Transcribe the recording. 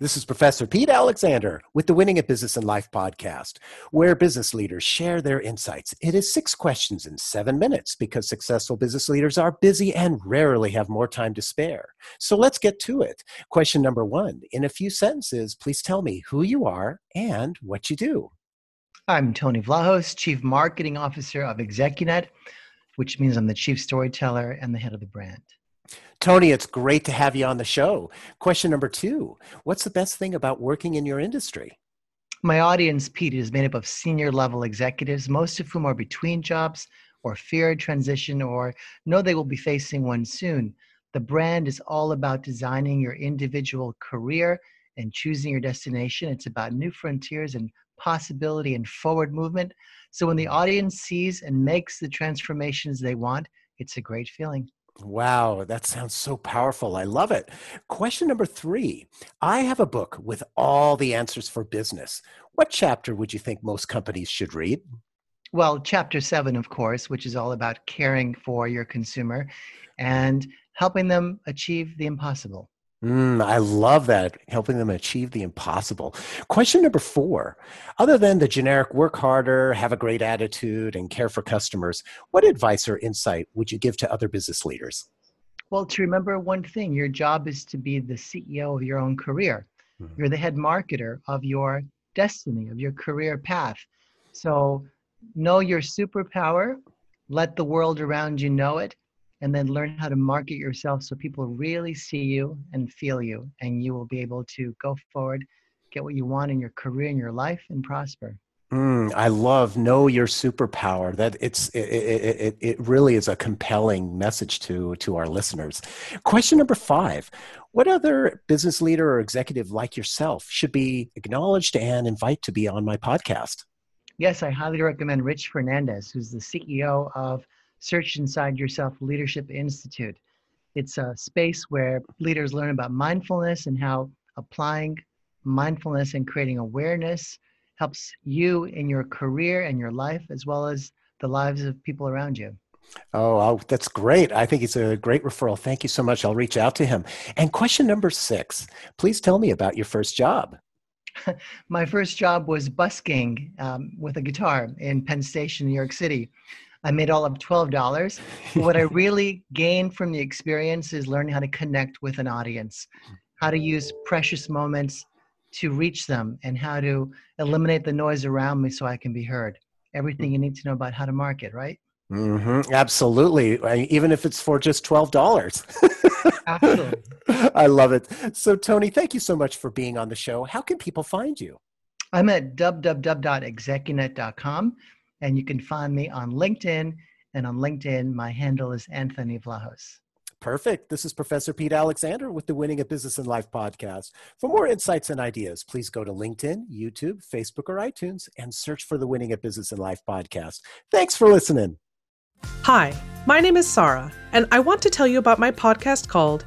This is Professor Pete Alexander with the Winning at Business and Life podcast, where business leaders share their insights. It is six questions in seven minutes because successful business leaders are busy and rarely have more time to spare. So let's get to it. Question number one In a few sentences, please tell me who you are and what you do. I'm Tony Vlahos, Chief Marketing Officer of Execunet, which means I'm the Chief Storyteller and the head of the brand. Tony, it's great to have you on the show. Question number two What's the best thing about working in your industry? My audience, Pete, is made up of senior level executives, most of whom are between jobs or fear a transition or know they will be facing one soon. The brand is all about designing your individual career and choosing your destination. It's about new frontiers and possibility and forward movement. So when the audience sees and makes the transformations they want, it's a great feeling. Wow, that sounds so powerful. I love it. Question number three I have a book with all the answers for business. What chapter would you think most companies should read? Well, chapter seven, of course, which is all about caring for your consumer and helping them achieve the impossible. Mm, I love that, helping them achieve the impossible. Question number four Other than the generic work harder, have a great attitude, and care for customers, what advice or insight would you give to other business leaders? Well, to remember one thing your job is to be the CEO of your own career. Mm-hmm. You're the head marketer of your destiny, of your career path. So know your superpower, let the world around you know it, and then learn how to market yourself so people really see you and feel you and you will be able to go forward get what you want in your career and your life and prosper. Mm, i love know your superpower. That it's it, it, it, it really is a compelling message to to our listeners. Question number five what other business leader or executive like yourself should be acknowledged and invite to be on my podcast? Yes i highly recommend rich fernandez who's the ceo of Search Inside Yourself Leadership Institute. It's a space where leaders learn about mindfulness and how applying mindfulness and creating awareness helps you in your career and your life, as well as the lives of people around you. Oh, oh, that's great. I think it's a great referral. Thank you so much. I'll reach out to him. And question number six please tell me about your first job. My first job was busking um, with a guitar in Penn Station, New York City. I made all of $12. what I really gained from the experience is learning how to connect with an audience, how to use precious moments to reach them, and how to eliminate the noise around me so I can be heard. Everything you need to know about how to market, right? Mm-hmm, absolutely. Even if it's for just $12. absolutely. I love it. So, Tony, thank you so much for being on the show. How can people find you? I'm at www.execunet.com. And you can find me on LinkedIn. And on LinkedIn, my handle is Anthony Vlahos. Perfect. This is Professor Pete Alexander with the Winning a Business and Life podcast. For more insights and ideas, please go to LinkedIn, YouTube, Facebook, or iTunes and search for the Winning a Business and Life podcast. Thanks for listening. Hi, my name is Sarah, and I want to tell you about my podcast called